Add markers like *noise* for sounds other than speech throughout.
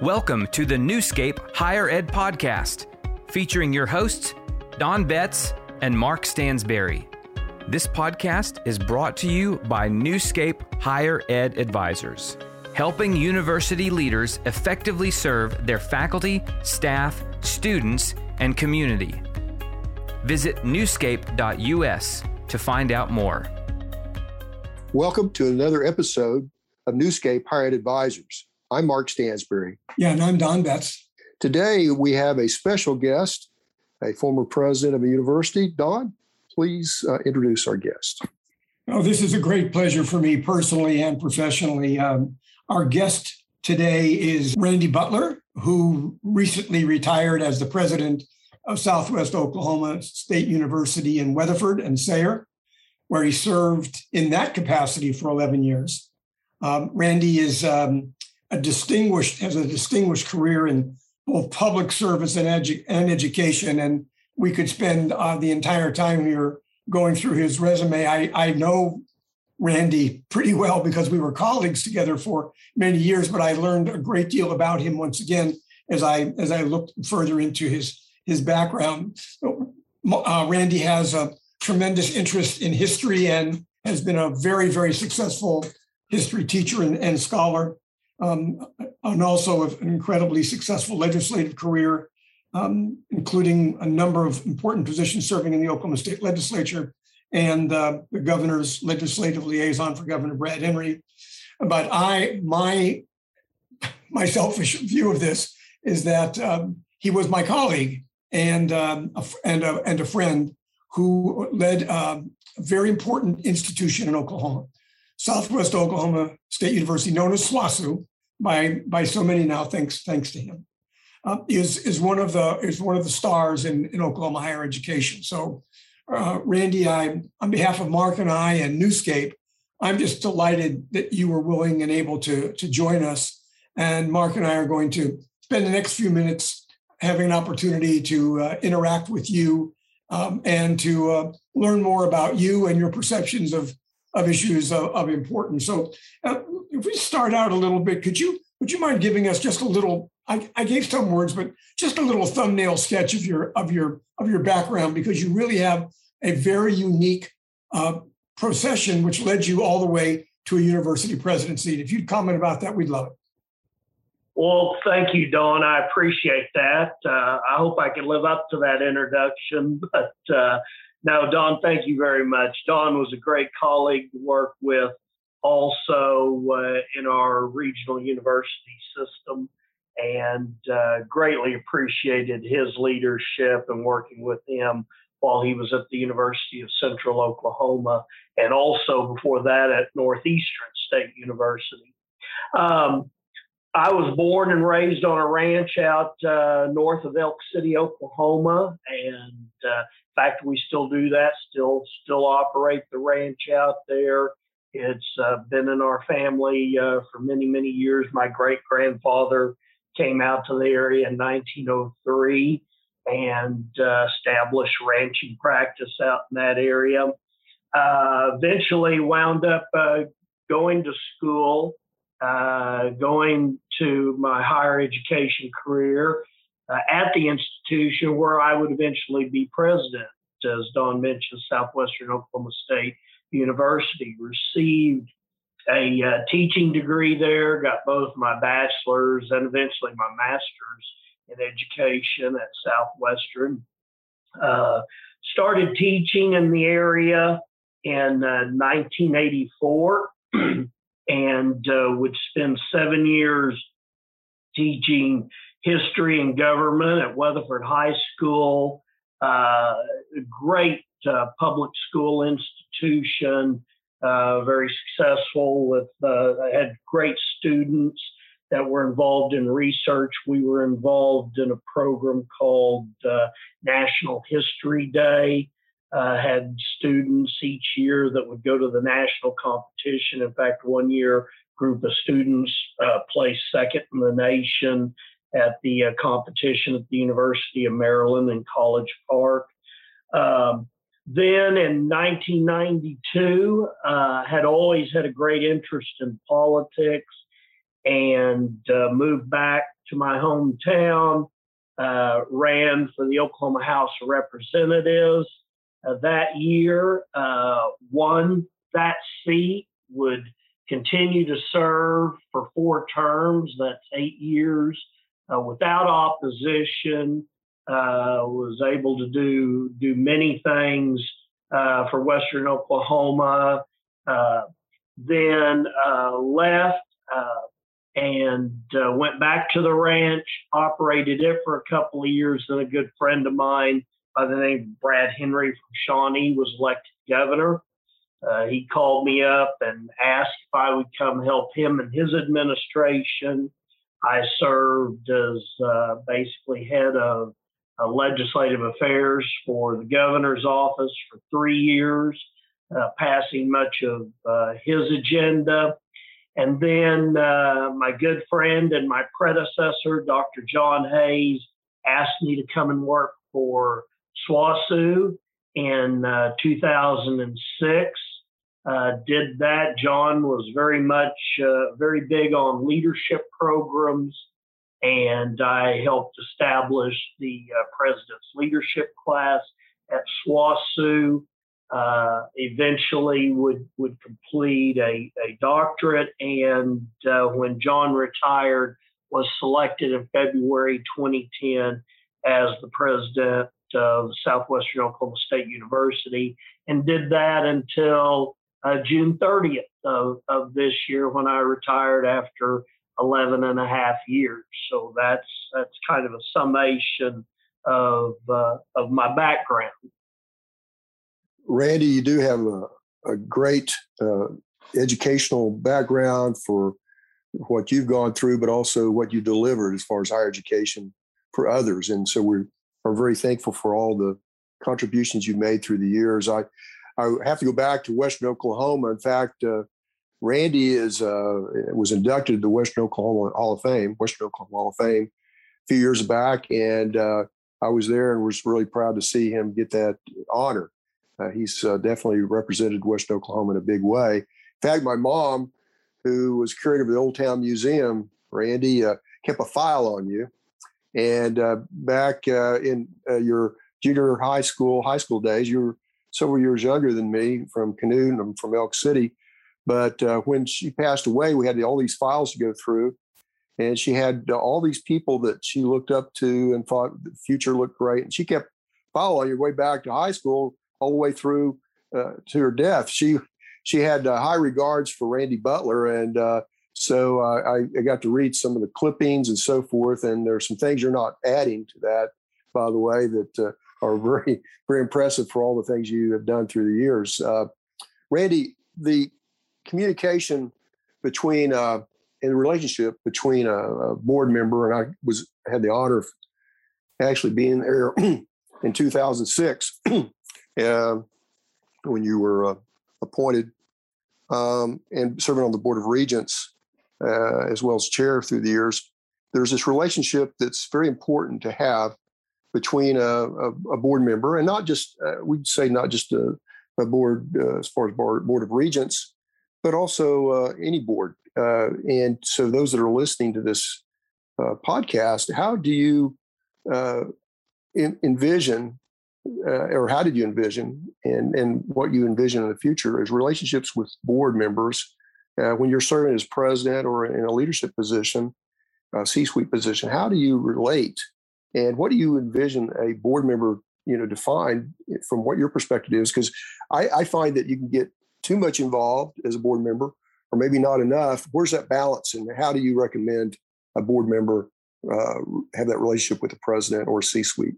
Welcome to the Newscape Higher Ed Podcast, featuring your hosts, Don Betts and Mark Stansberry. This podcast is brought to you by Newscape Higher Ed Advisors, helping university leaders effectively serve their faculty, staff, students, and community. Visit newscape.us to find out more. Welcome to another episode of Newscape Higher Ed Advisors. I'm Mark Stansberry. Yeah, and I'm Don Betts. Today we have a special guest, a former president of a university. Don, please uh, introduce our guest. Oh, this is a great pleasure for me personally and professionally. Um, our guest today is Randy Beutler, who recently retired as the president of Southwest Oklahoma State University in Weatherford and Sayre, where he served in that capacity for 11 years. Um, Randy is um, a distinguished has a distinguished career in both public service and, edu- and education. And we could spend uh, the entire time here going through his resume. I, I know Randy pretty well because we were colleagues together for many years, but I learned a great deal about him once again as I as I looked further into his his background. Uh, Randy has a tremendous interest in history and has been a very very successful history teacher and, and scholar um, and also an incredibly successful legislative career, um, including a number of important positions serving in the Oklahoma State Legislature and uh, the governor's legislative liaison for Governor Brad Henry. But I, my, my selfish view of this is that um, he was my colleague and um, a, and a, and a friend who led um, a very important institution in Oklahoma, Southwest Oklahoma State University, known as SWOSU, by by so many now, thanks thanks to him, uh, is is one of the is one of the stars in, in Oklahoma higher education. So, uh, Randy, I on behalf of Mark and I and Newscape, I'm just delighted that you were willing and able to to join us. And Mark and I are going to spend the next few minutes having an opportunity to uh, interact with you um, and to uh, learn more about you and your perceptions of of issues of, of importance. So, uh, if we start out a little bit, could you would you mind giving us just a little? I, I, gave some words, but just a little thumbnail sketch of your of your of your background because you really have a very unique uh, procession which led you all the way to a university presidency. And If you'd comment about that, we'd love it. Well, thank you, Don. I appreciate that. Uh, I hope I can live up to that introduction, *laughs* but uh, no, Don, thank you very much. Don was a great colleague to work with also uh, in our regional university system and uh, greatly appreciated his leadership and working with him while he was at the University of Central Oklahoma and also before that at Northeastern State University. Um, I was born and raised on a ranch out uh, north of Elk City, Oklahoma, and uh, in fact, we still do that. Still, still operate the ranch out there. It's uh, been in our family uh, for many, many years. My great grandfather came out to the area in 1903 and uh, established ranching practice out in that area. Uh, eventually, wound up going to school uh, going to my higher education career uh, at the institution where I would eventually be president. As Don mentioned, Southwestern Oklahoma State University received a uh, teaching degree there, got both my bachelor's and eventually my master's in education at Southwestern. Uh, started teaching in the area in 1984. Uh, *clears throat* and uh, would spend seven years teaching history and government at Weatherford High School, uh, great uh, public school institution, uh, very successful with, uh, had great students that were involved in research. We were involved in a program called uh, National History Day, uh, had students each year that would go to the national competition. In fact, one year, group of students uh, placed second in the nation at the uh, competition at the University of Maryland in College Park. Um, then in 1992, uh, had always had a great interest in politics and uh, moved back to my hometown. Uh, ran for the Oklahoma House of Representatives uh, that year, uh, won that seat, would continue to serve for four terms. That's eight years uh, without opposition. Uh, was able to do do many things for Western Oklahoma. then left and uh, went back to the ranch, operated it for a couple of years. Then a good friend of mine by the name of Brad Henry from Shawnee was elected governor. Uh, he called me up and asked if I would come help him in his administration. I served as uh, basically head of uh, legislative affairs for the governor's office for three years, uh, passing much of uh, his agenda. And then uh, my good friend and my predecessor, Dr. John Hayes, asked me to come and work for SWOSU in uh, 2006. Uh, did that. John was very much, very big on leadership programs, and I helped establish the uh, president's leadership class at SWOSU uh, eventually would would complete a, a doctorate and uh, when John retired was selected in February 2010 as the president of Southwestern Oklahoma State University and did that until uh, June 30th of, of this year when I retired after 11 and a half years. So that's that's kind of a summation of uh, of my background. Randy, you do have a, a great uh, educational background for what you've gone through, but also what you delivered as far as higher education for others. And so we are very thankful for all the contributions you've made through the years. I, I have to go back to Western Oklahoma. In fact, uh, Randy is uh, was inducted to the Western Oklahoma Hall of Fame, Western Oklahoma Hall of Fame, a few years back, and uh, I was there and was really proud to see him get that honor. Uh, he's uh, definitely represented Western Oklahoma in a big way. In fact, my mom, who was curator of the Old Town Museum, Randy, uh, kept a file on you. And uh, back in your junior high school, high school days, you were several years younger than me from Canute and from Elk City. But when she passed away, we had all these files to go through. And she had all these people that she looked up to and thought the future looked great. And she kept following your way back to high school all the way through uh, to her death. She she had uh, high regards for Randy Beutler, and uh, so uh, I, I, got to read some of the clippings and so forth. And there's some things you're not adding to that, by the way, that uh, are *laughs* very very impressive for all the things you have done through the years. Uh, Randy, the communication between uh, in relationship between a, a, board member and I was had the honor of actually being there *clears throat* in 2006 *clears throat* uh, when you were uh, appointed um, and serving on the Board of Regents uh, as well as chair through the years. There's this relationship that's very important to have between a, a, a board member and not just, uh, we'd say, not just a, a board uh, as far as board, board of Regents, but also uh, any board. and so, those that are listening to this podcast, how do you in, envision uh, or how did you envision and and what you envision in the future is relationships with board members uh, when you're serving as president or in a leadership position c-suite position how do you relate and what do you envision a board member you know define from what your perspective is because I, I find that you can get too much involved as a board member or maybe not enough where's that balance and how do you recommend a board member uh, have that relationship with the president or c-suite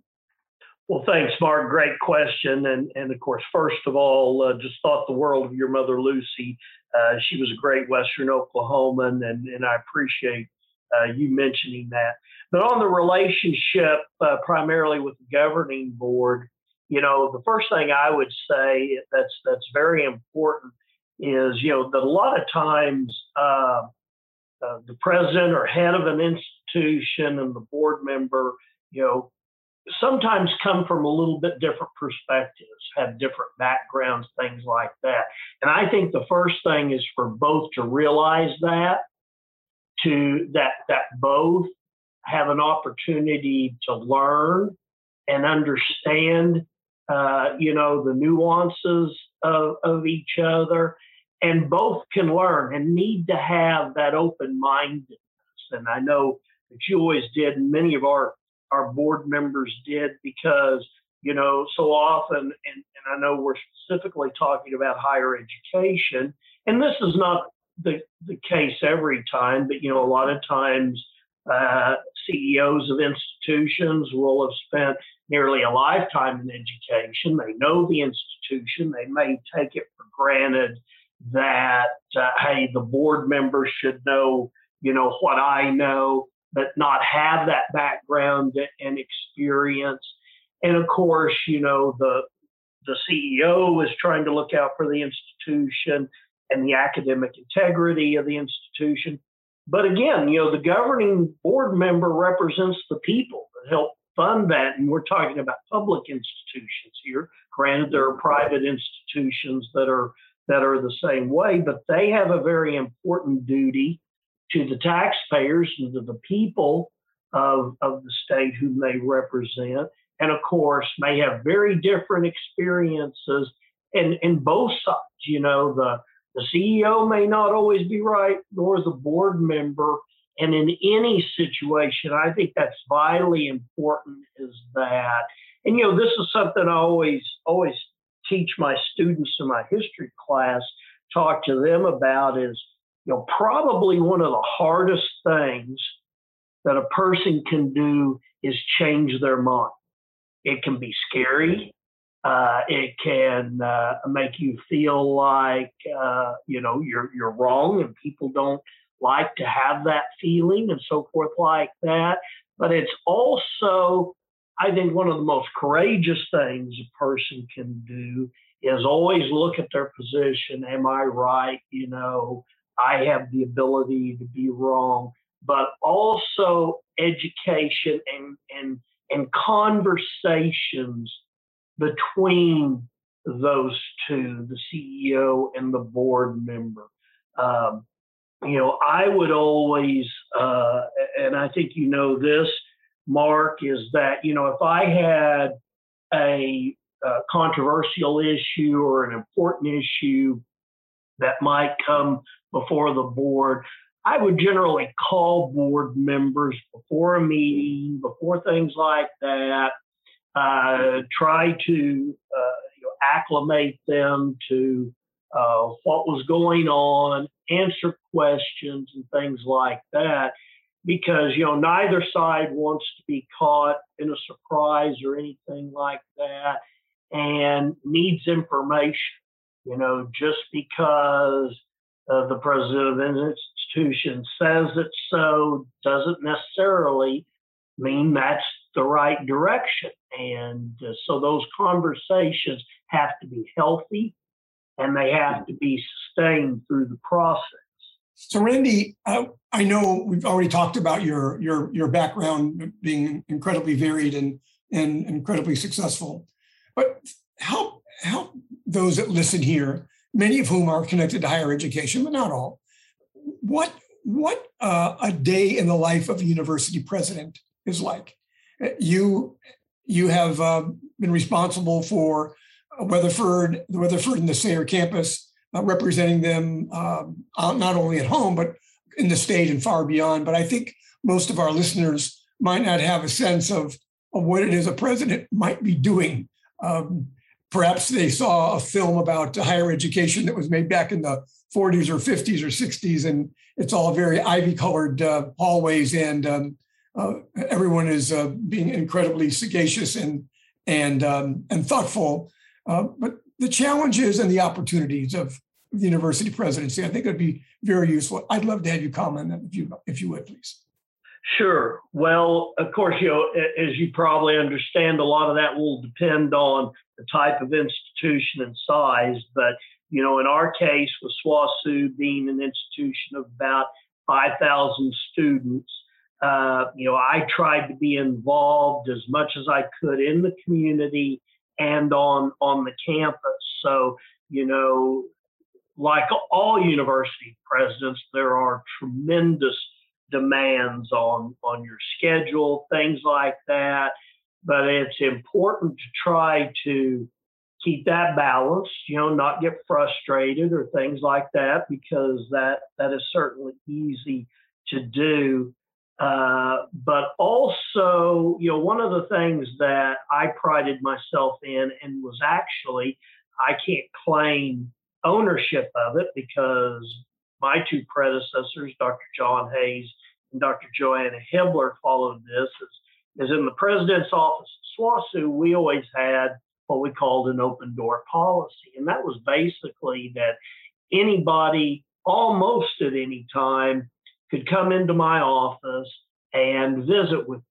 well, thanks, Mark. Great question. And, and of course, first of all, uh, just thought the world of your mother, Lucy. Uh, she was a great Western Oklahoman, and, and I appreciate uh, you mentioning that. But on the relationship, uh, primarily with the governing board, you know, the first thing I would say that's that's very important is, you know, that a lot of times uh, uh, the president or head of an institution and the board member, you know, sometimes come from a little bit different perspectives, have different backgrounds, things like that. And I think the first thing is for both to realize that, to that that both have an opportunity to learn and understand, uh, you know, the nuances of, of each other, and both can learn and need to have that open mindedness. And I know that you always did, and many of our our board members did, because you know, so often, and, and I know we're specifically talking about higher education, and this is not the, the case every time, but you know, a lot of times uh, CEOs of institutions will have spent nearly a lifetime in education. They know the institution. They may take it for granted that uh, hey, the board members should know, you know, what I know, but not have that background and experience. And of course, you know, the the CEO is trying to look out for the institution and the academic integrity of the institution. But again, you know, the governing board member represents the people that help fund that. And we're talking about public institutions here. Granted, there are private institutions that are that are the same way, but they have a very important duty to the taxpayers and to the people of, of the state whom they represent and of course may have very different experiences in, in both sides. You know, the, the CEO may not always be right, nor the board member. And in any situation, I think that's vitally important is that, and you know, this is something I always, always teach my students in my history class, talk to them about is, you know, probably one of the hardest things that a person can do is change their mind. It can be scary. Uh, it can uh, make you feel like uh, you know you're you're wrong, and people don't like to have that feeling and so forth like that. But it's also, I think, one of the most courageous things a person can do is always look at their position. Am I right? You know, I have the ability to be wrong, but also education and and and conversations between those two, the CEO and the board member. Um, you know, I would always, uh, and I think you know this, Mark, is that, you know, if I had a, a controversial issue or an important issue that might come before the board, I would generally call board members before a meeting, before things like that, uh, try to uh, you know, acclimate them to uh, what was going on, answer questions and things like that, because you know neither side wants to be caught in a surprise or anything like that, and needs information. You know, just because uh, the president of an institution says it so doesn't necessarily mean that's the right direction. And uh, so those conversations have to be healthy and they have to be sustained through the process. So, Randy, uh, I know we've already talked about your your your background being incredibly varied and and incredibly successful, but help help those that listen here, many of whom are connected to higher education, but not all. What what uh, a day in the life of a university president is like? You you have uh, been responsible for Weatherford, the Weatherford and the Sayre campus, uh, representing them um, not only at home but in the state and far beyond. But I think most of our listeners might not have a sense of, of what it is a president might be doing. Um, perhaps they saw a film about higher education that was made back in the 40s or 50s or 60s, and it's all very ivy colored uh, hallways and um, uh, everyone is uh, being incredibly sagacious and and um, and thoughtful. Uh, but the challenges and the opportunities of the university presidency, I think, would be very useful. I'd love to have you comment if you if you would, please. Sure. Well, of course, you know, as you probably understand, a lot of that will depend on the type of institution and size. But you know, in our case, with SWOSU being an institution of about 5,000 students, uh, you know, I tried to be involved as much as I could in the community and on on the campus. So, you know, like all university presidents, there are tremendous demands on on your schedule, things like that. But it's important to try to keep that balance, you know, not get frustrated or things like that, because that that is certainly easy to do. Uh, but also, you know, one of the things that I prided myself in and was actually, I can't claim ownership of it because my two predecessors, Dr. John Hayes and Dr. Joanna Hibbler, followed this. Is, is in the president's office at SWOSU, we always had what we called an open door policy. And that was basically that anybody, almost at any time, could come into my office and visit with me.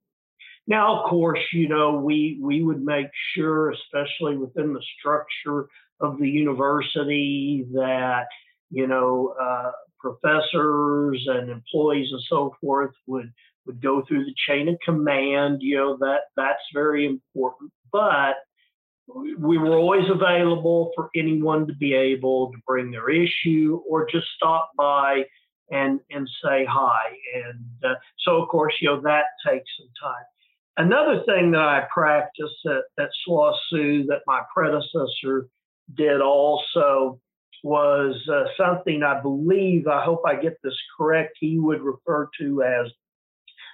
Now, of course, you know, we, we would make sure, especially within the structure of the university, that, you know, uh, professors and employees and so forth would would go through the chain of command you know that that's very important but we were always available for anyone to be able to bring their issue or just stop by and and say hi. And uh, so, of course, you know that takes some time. Another thing that I practiced at, at SWOSU that my predecessor did also was uh, something I believe, I hope I get this correct, he would refer to as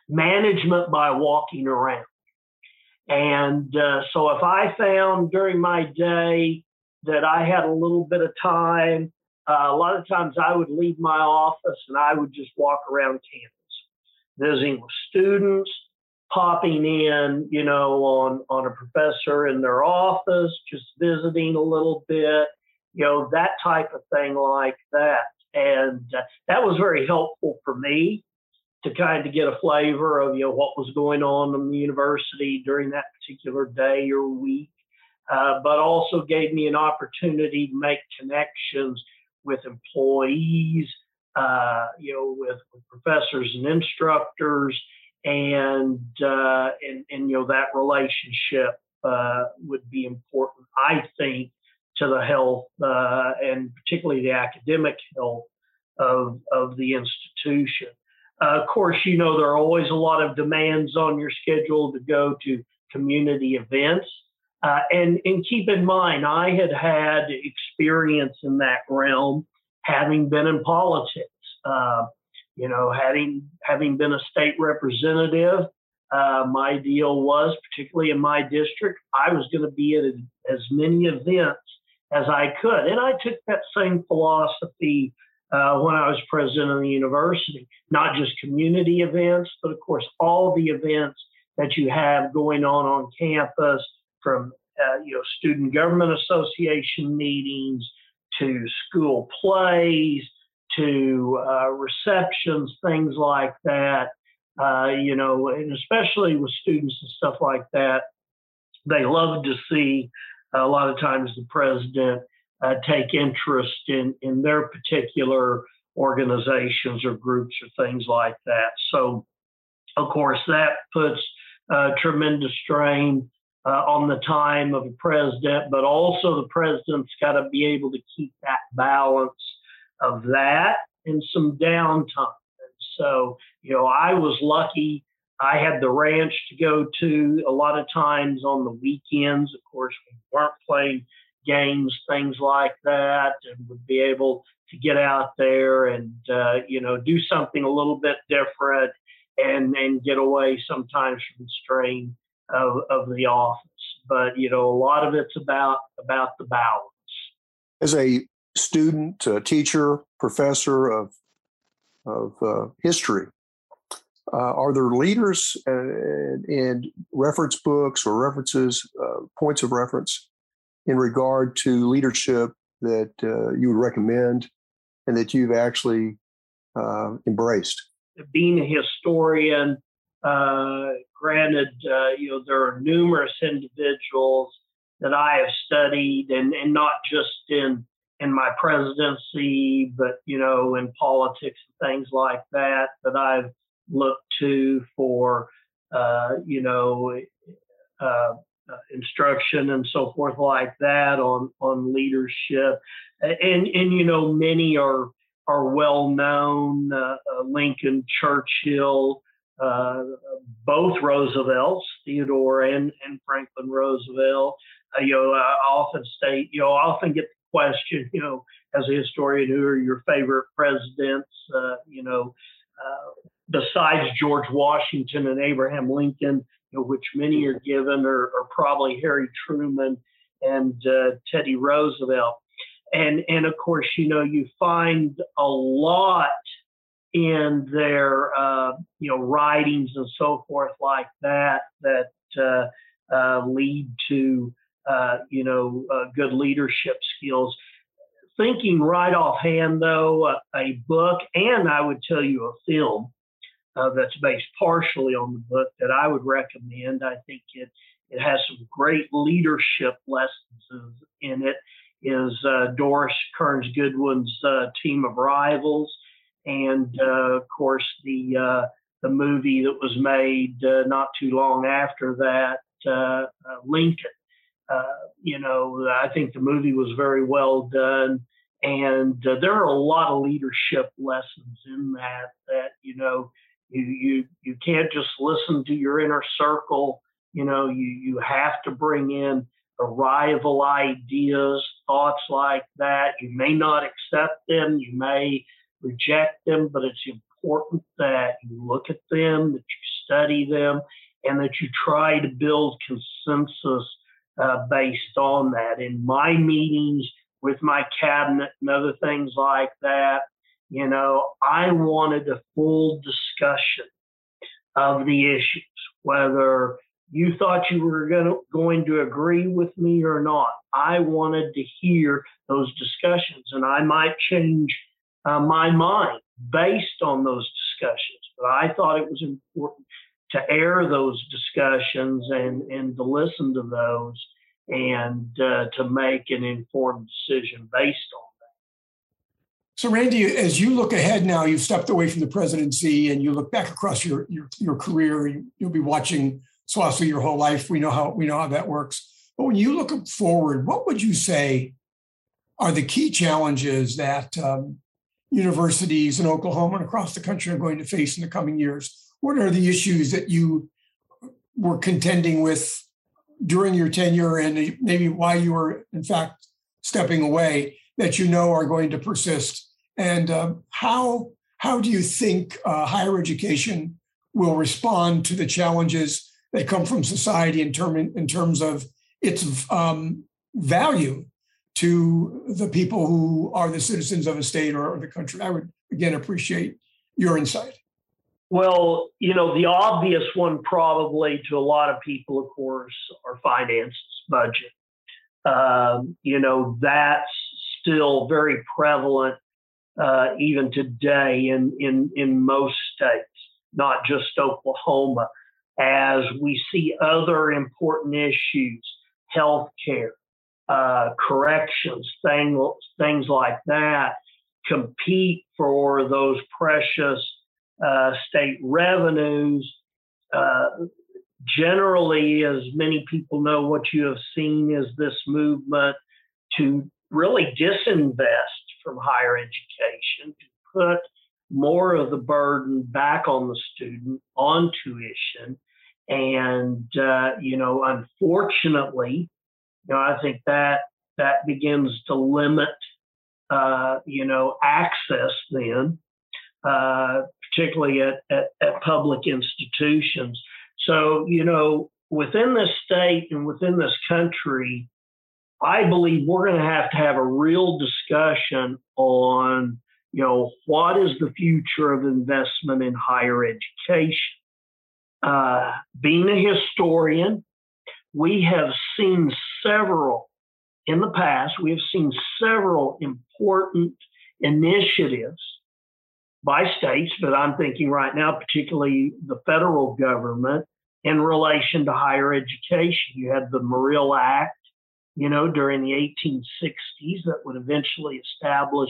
management by walking around. And uh, so if I found during my day that I had a little bit of time, uh, a lot of times I would leave my office and I would just walk around campus, visiting with students, popping in, you know, on, on a professor in their office, just visiting a little bit, you know, that type of thing like that. And uh, that was very helpful for me to kind of get a flavor of you know what was going on in the university during that particular day or week, uh, but also gave me an opportunity to make connections with employees, uh, you know, with, with, professors and instructors, and uh, and and you know that relationship uh, would be important, I think, to the health uh, and particularly the academic health of of the institution. Uh, of course, you know, there are always a lot of demands on your schedule to go to community events. Uh, and, and keep in mind, I had had experience in that realm having been in politics. Uh, you know, having, having been a state representative, uh, my deal was, particularly in my district, I was going to be at a, as many events as I could. And I took that same philosophy uh, when I was president of the university. Not just community events, but of course all the events that you have going on on campus, from uh, you know student government association meetings to school plays to uh, receptions, things like that. Uh, you know, and especially with students and stuff like that, they love to see a lot of times the president uh, take interest in, in their particular organizations or groups or things like that. So, of course, that puts uh, tremendous strain uh, on the time of a president, but also the president's got to be able to keep that balance of that and some downtime. And so, you know, I was lucky. I had the ranch to go to a lot of times on the weekends. Of course, we weren't playing games, things like that, and would be able to get out there and uh, you know do something a little bit different and and get away sometimes from the strain of, of the office. But you know, a lot of it's about about the balance. As a student, a teacher, professor of of uh, history, uh, are there leaders and, and, reference books or references, uh, points of reference in regard to leadership that uh, you would recommend and that you've actually uh, embraced? Being a historian, uh, granted, uh, you know, there are numerous individuals that I have studied, and, and not just in in my presidency, but you know, in politics and things like that, that I've looked to for, uh, you know, uh, instruction and so forth like that on on leadership. And and you know many are are well known uh, uh, Lincoln, Churchill, uh, both Roosevelts, Theodore and, and Franklin Roosevelt. Uh, you know, I often state, you know, I often get the question, you know, as a historian, who are your favorite presidents? Uh, you know, uh, besides George Washington and Abraham Lincoln, you know, which many are given, are probably Harry Truman and uh, Teddy Roosevelt. And and of course, you know, you find a lot in their uh, you know writings and so forth like that that uh, uh, lead to uh, you know uh, good leadership skills. Thinking right offhand, though, a book and I would tell you a film uh, that's based partially on the book that I would recommend. I think it it has some great leadership lessons in it. Is Doris Kearns Goodwin's Team of Rivals and uh, of course the uh, the movie that was made uh, not too long after that, Lincoln. you know, I think the movie was very well done, and there are a lot of leadership lessons in that. That you know, you you you can't just listen to your inner circle. You know, you you have to bring in arrival ideas, thoughts like that. You may not accept them. You may reject them, but it's important that you look at them, that you study them, and that you try to build consensus uh, based on that. In my meetings with my cabinet and other things like that, you know, I wanted a full discussion of the issues, whether you thought you were gonna, going to agree with me or not. I wanted to hear those discussions, and I might change uh, my mind based on those discussions. But I thought it was important to air those discussions and, and to listen to those and uh, to make an informed decision based on that. So, Randy, as you look ahead now, you've stepped away from the presidency and you look back across your your, your career. You'll be watching SWOSU your whole life. We know how we know how that works. But when you look forward, what would you say are the key challenges that um, universities in Oklahoma and across the country are going to face in the coming years? What are the issues that you were contending with during your tenure and maybe why you were, in fact, stepping away that you know are going to persist? And uh, how, how do you think uh, higher education will respond to the challenges that come from society in, term, in terms of its um, value to the people who are the citizens of a state or the country. I would again appreciate your insight. Well, you know, the obvious one probably to a lot of people, of course, are finances, budget. Um, you know, that's still very prevalent uh, even today in, in, in most states, not just Oklahoma, as we see other important issues, health care, uh, corrections, things, things like that, compete for those precious uh, state revenues. Uh, generally, as many people know, what you have seen is this movement to really disinvest from higher education, to put more of the burden back on the student on tuition. And, uh, you know, unfortunately, you know, I think that that begins to limit, uh, you know, access then, uh, particularly at, at, at public institutions. So, you know, within this state and within this country, I believe we're going to have to have a real discussion on, you know, what is the future of investment in higher education. Uh, being a historian, we have seen several, in the past, we have seen several important initiatives by states, but I'm thinking right now, particularly the federal government, in relation to higher education. You had the Morrill Act, you know, during the 1860s that would eventually establish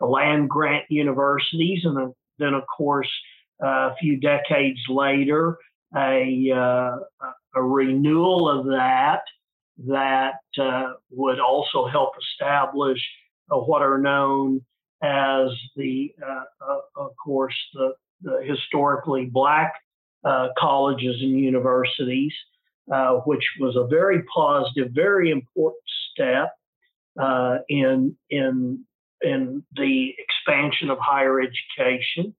the land grant universities. And then, of course, uh, a few decades later, a, uh, a renewal of that that uh, would also help establish uh, what are known as the, uh, uh, of course, the, the historically black uh, colleges and universities, which was a very positive, very important step in in in the expansion of higher education.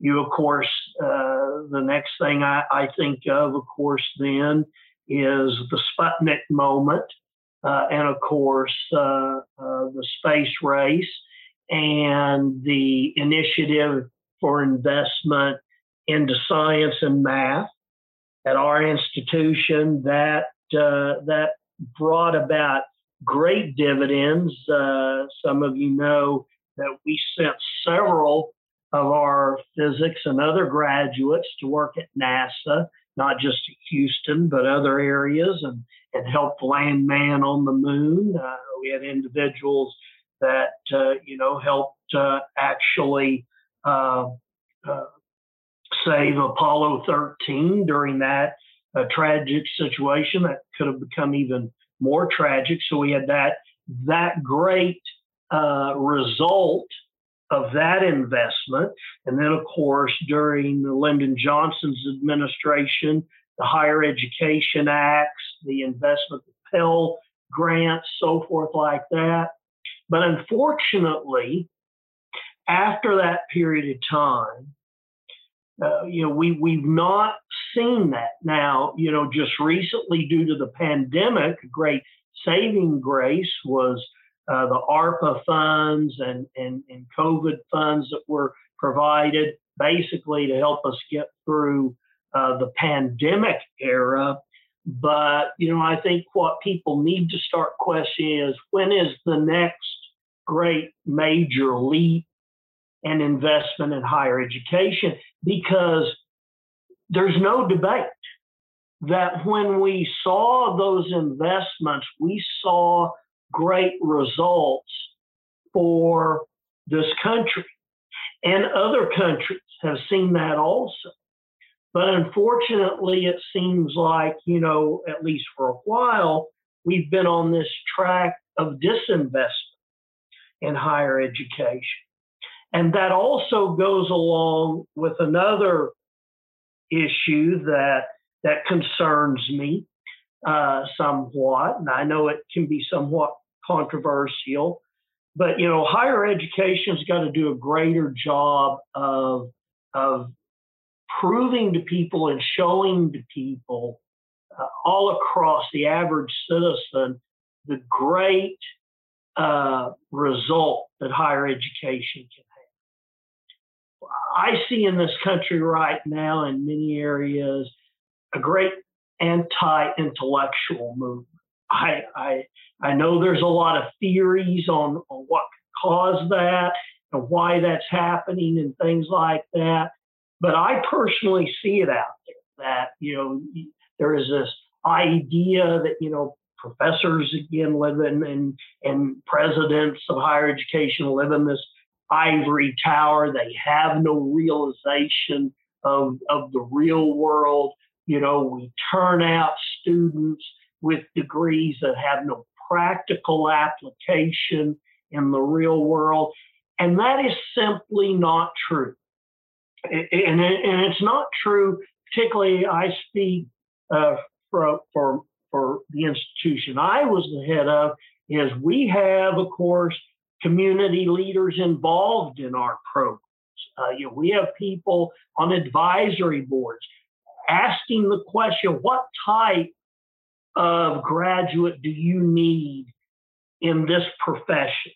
You, of course, uh, the next thing I, I, think of, of course, then is the Sputnik moment, uh, and of course, uh, the space race and the initiative for investment into science and math at our institution that uh, that brought about great dividends. Uh, some of you know that we sent several of our physics and other graduates to work at NASA, not just Houston, but other areas, and, and helped land man on the moon. Uh, we had individuals that, uh, you know, helped uh, actually uh, uh, save Apollo 13 during that uh, tragic situation that could have become even more tragic. So we had that that great result of that investment, and then of course during the Lyndon Johnson's administration, the Higher Education Acts, the investment, the Pell grants, so forth like that. But unfortunately, after that period of time, uh, you know, we we've not seen that now. You know, just recently due to the pandemic, great saving grace was uh, the ARPA funds and, and and COVID funds that were provided basically to help us get through uh, the pandemic era. But you know, I think what people need to start questioning is when is the next great major leap and investment in higher education because there's no debate that when we saw those investments, we saw great results for this country. And other countries have seen that also. But unfortunately, it seems like, you know, at least for a while, we've been on this track of disinvestment in higher education. And that also goes along with another issue that that concerns me uh, somewhat, and I know it can be somewhat controversial. But you know, higher education's got to do a greater job of of proving to people and showing to people uh, all across the average citizen the great uh, result that higher education can have. I see in this country right now, in many areas, a great anti-intellectual movement. I, I, I know there's a lot of theories on, on what caused that and why that's happening and things like that. But I personally see it out there that, you know, there is this idea that, you know, professors again live in and, and presidents of higher education live in this ivory tower. They have no realization of, of the real world. You know, we turn out students with degrees that have no practical application in the real world. And that is simply not true. And, and it's not true, particularly I speak uh, for, for, for the institution I was the head of, is we have, of course, community leaders involved in our programs. Uh, you know, we have people on advisory boards asking the question, what type of graduate do you need in this profession?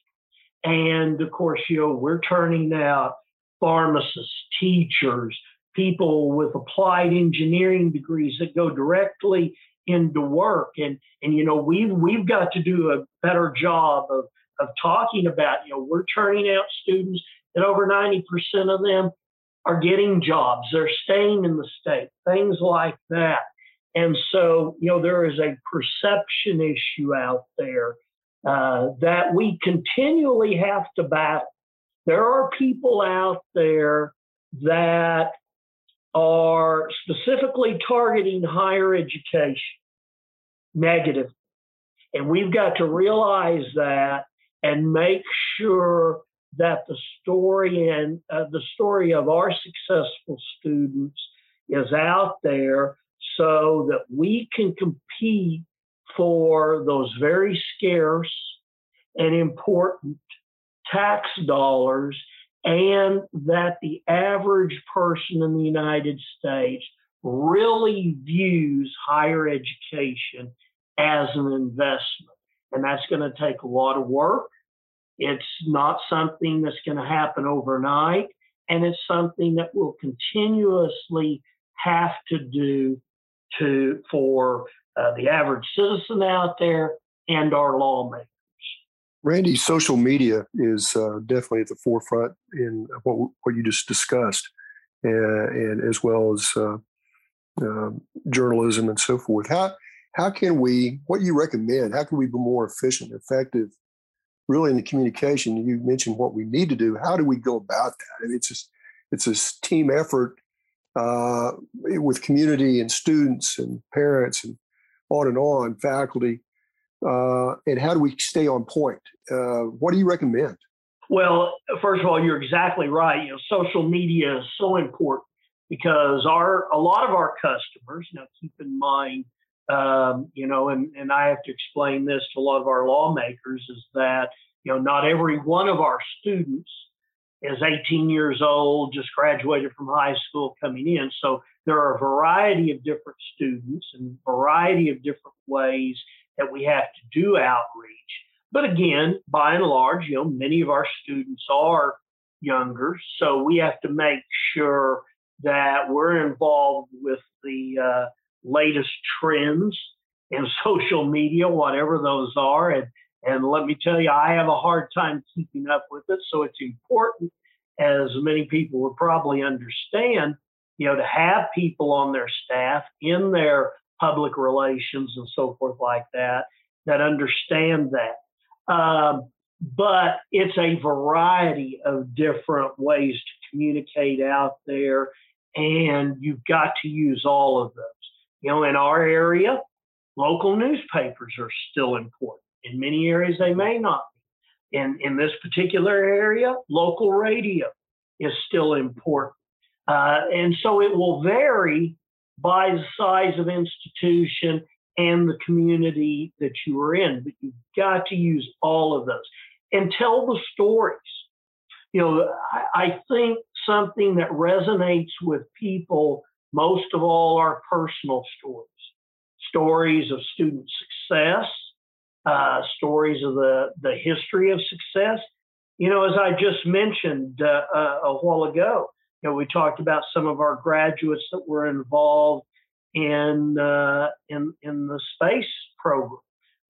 And of course, you know, we're turning out pharmacists, teachers, people with applied engineering degrees that go directly into work. And and you know, we've we've got to do a better job of of talking about, you know, we're turning out students that over 90% of them are getting jobs, they're staying in the state, things like that. And so, you know, there is a perception issue out there uh, that we continually have to battle. There are people out there that are specifically targeting higher education negative. And we've got to realize that and make sure that the story and uh, the story of our successful students is out there so that we can compete for those very scarce and important tax dollars and that the average person in the United States really views higher education as an investment. And that's going to take a lot of work. It's not something that's going to happen overnight, and it's something that we'll continuously have to do to for uh, the average citizen out there and our lawmakers. Randy, social media is uh, definitely at the forefront in what what you just discussed, and, and as well as uh, um, journalism and so forth. How how can we? What do you recommend? How can we be more efficient, effective, really in the communication? You mentioned what we need to do. How do we go about that? I mean, it's just it's a team effort uh, with community and students and parents and on and on, faculty. Uh, and how do we stay on point? Uh, what do you recommend? Well, first of all, you're exactly right. You know, social media is so important because our a lot of our customers. Now, keep in mind, um, you know, and and I have to explain this to a lot of our lawmakers is that you know not every one of our students is 18 years old, just graduated from high school, coming in. So there are a variety of different students and variety of different ways that we have to do outreach. But again, by and large, you know, many of our students are younger, so we have to make sure that we're involved with the uh, latest trends in *laughs* social media, whatever those are. And, and let me tell you, I have a hard time keeping up with it. So it's important, as many people would probably understand, you know, to have people on their staff in their public relations and so forth like that that understand that. Um, but it's a variety of different ways to communicate out there, and you've got to use all of those. You know, in our area, local newspapers are still important. In many areas, they may not be. In, in this particular area, local radio is still important. Uh, and so it will vary by the size of institution and the community that you are in. But you've got to use all of those and tell the stories. You know, I, I think something that resonates with people most of all are personal stories stories of student success, uh, stories of the, the history of success. You know, as I just mentioned uh, uh a while ago, you know, we talked about some of our graduates that were involved in uh, in in the space program,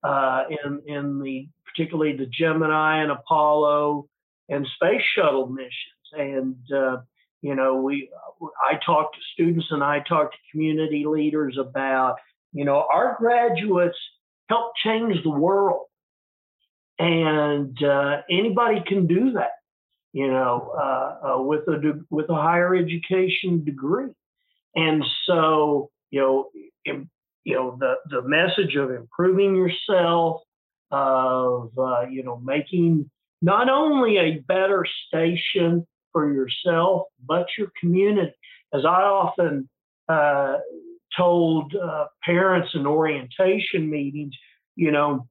uh, in in the particularly the Gemini and Apollo and space shuttle missions, and you know, we I talk to students and I talk to community leaders about you know our graduates help change the world, and uh, anybody can do that you know, uh, uh, with a with a higher education degree, and so you know, you know the the message of improving yourself, of uh, you know making not only a better station for yourself but your community. As I often uh, told uh, parents in orientation meetings, you know,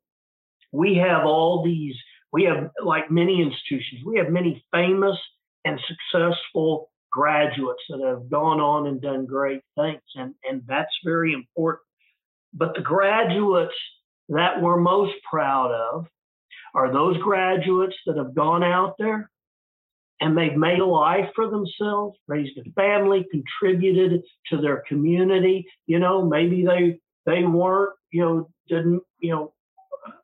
we have all these we have, like many institutions, we have many famous and successful graduates that have gone on and done great things, and, and that's very important. But the graduates that we're most proud of are those graduates that have gone out there and they've made a life for themselves, raised a family, contributed to their community. You know, maybe they they weren't, you know, didn't, you know,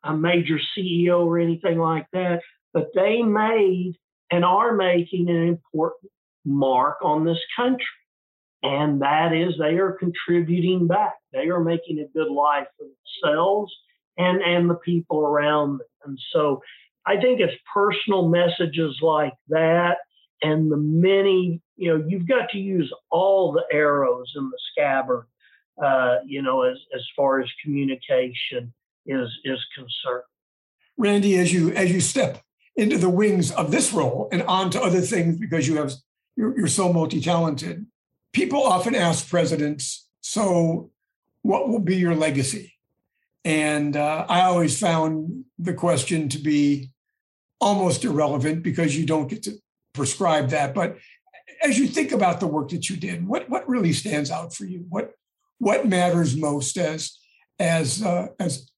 a major CEO or anything like that, but they made and are making an important mark on this country. And that is they are contributing back. They are making a good life for themselves and, and the people around them. And so I think it's personal messages like that and the many, you know, you've got to use all the arrows in the scabbard, uh, you know, as, as far as communication is is concerned. Randy, as you as you step into the wings of this role and on to other things because you have you're, you're so multi-talented. People often ask presidents, so what will be your legacy? And uh, I always found the question to be almost irrelevant because you don't get to prescribe that. But as you think about the work that you did, what what really stands out for you? What what matters most as as uh, as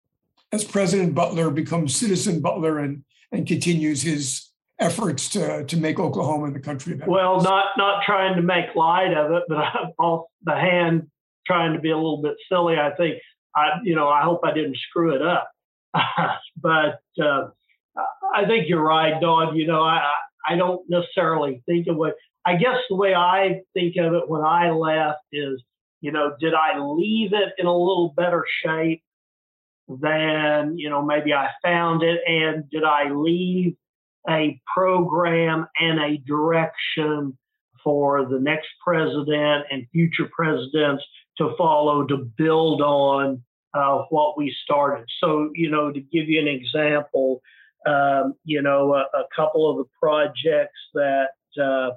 as President Beutler becomes Citizen Beutler and and continues his efforts to to make Oklahoma and the country better? Well, not not trying to make light of it, but I'm *laughs* off the hand trying to be a little bit silly. I think I you know I hope I didn't screw it up, *laughs* but uh, I think you're right, Don. You know I I don't necessarily think of what I guess the way I think of it when I left is you know did I leave it in a little better shape than you know maybe I found it, and did I leave a program and a direction for the next president and future presidents to follow to build on uh, what we started. So, you know, to give you an example, um, you know, a, a, couple of the projects that uh,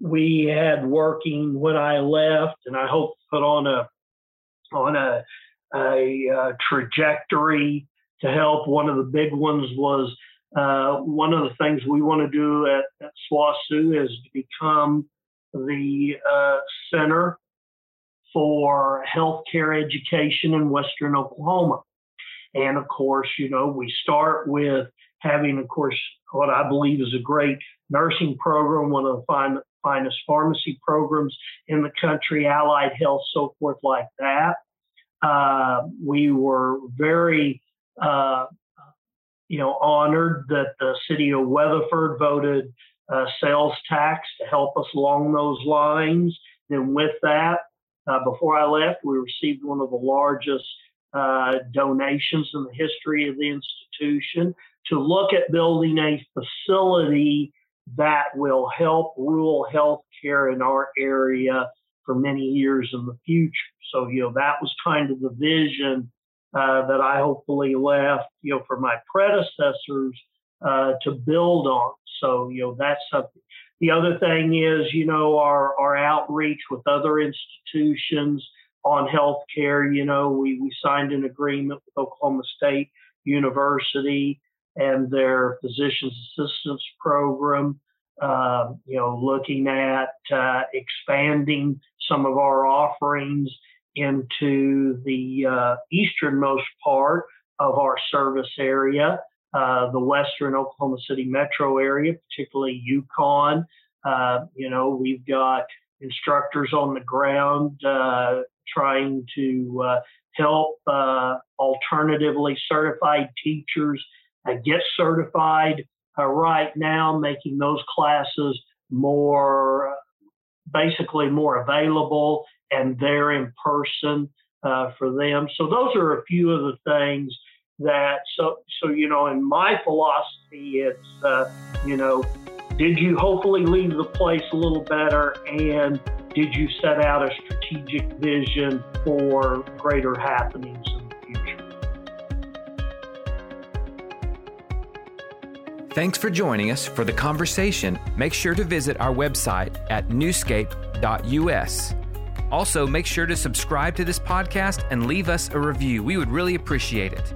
we had working when I left, and I hope put on a on a, a, uh, trajectory to help. One of the big ones was uh, one of the things we want to do at, at SWOSU is to become the uh, center for healthcare education in Western Oklahoma. And of course, you know, we start with having, of course, what I believe is a great nursing program, one of the fine, finest pharmacy programs in the country, allied health, so forth, like that. Uh, we were very uh, you know, honored that the city of Weatherford voted uh, sales tax to help us along those lines. Then with that, uh, before I left, we received one of the largest uh, donations in the history of the institution to look at building a facility that will help rural health care in our area for many years in the future. So, you know, that was kind of the vision uh, that I hopefully left, you know, for my predecessors uh, to build on. So, you know, that's something. The other thing is, you know, our, our outreach with other institutions on healthcare. You know, we, we signed an agreement with Oklahoma State University and their physician's assistance program. Uh, you know, looking at uh, expanding some of our offerings into the uh, easternmost part of our service area, uh, the western Oklahoma City metro area, particularly Yukon. Uh, you know, we've got instructors on the ground uh, trying to uh, help uh, alternatively certified teachers get certified right now, making those classes more basically more available and there in person uh, for them. So those are a few of the things that. So so you know in my philosophy it's uh, you know did you hopefully leave the place a little better? And did you set out a strategic vision for greater happenings in the future? Thanks for joining us for the conversation. Make sure to visit our website at newscape.us also, make sure to subscribe to this podcast and leave us a review. We would really appreciate it.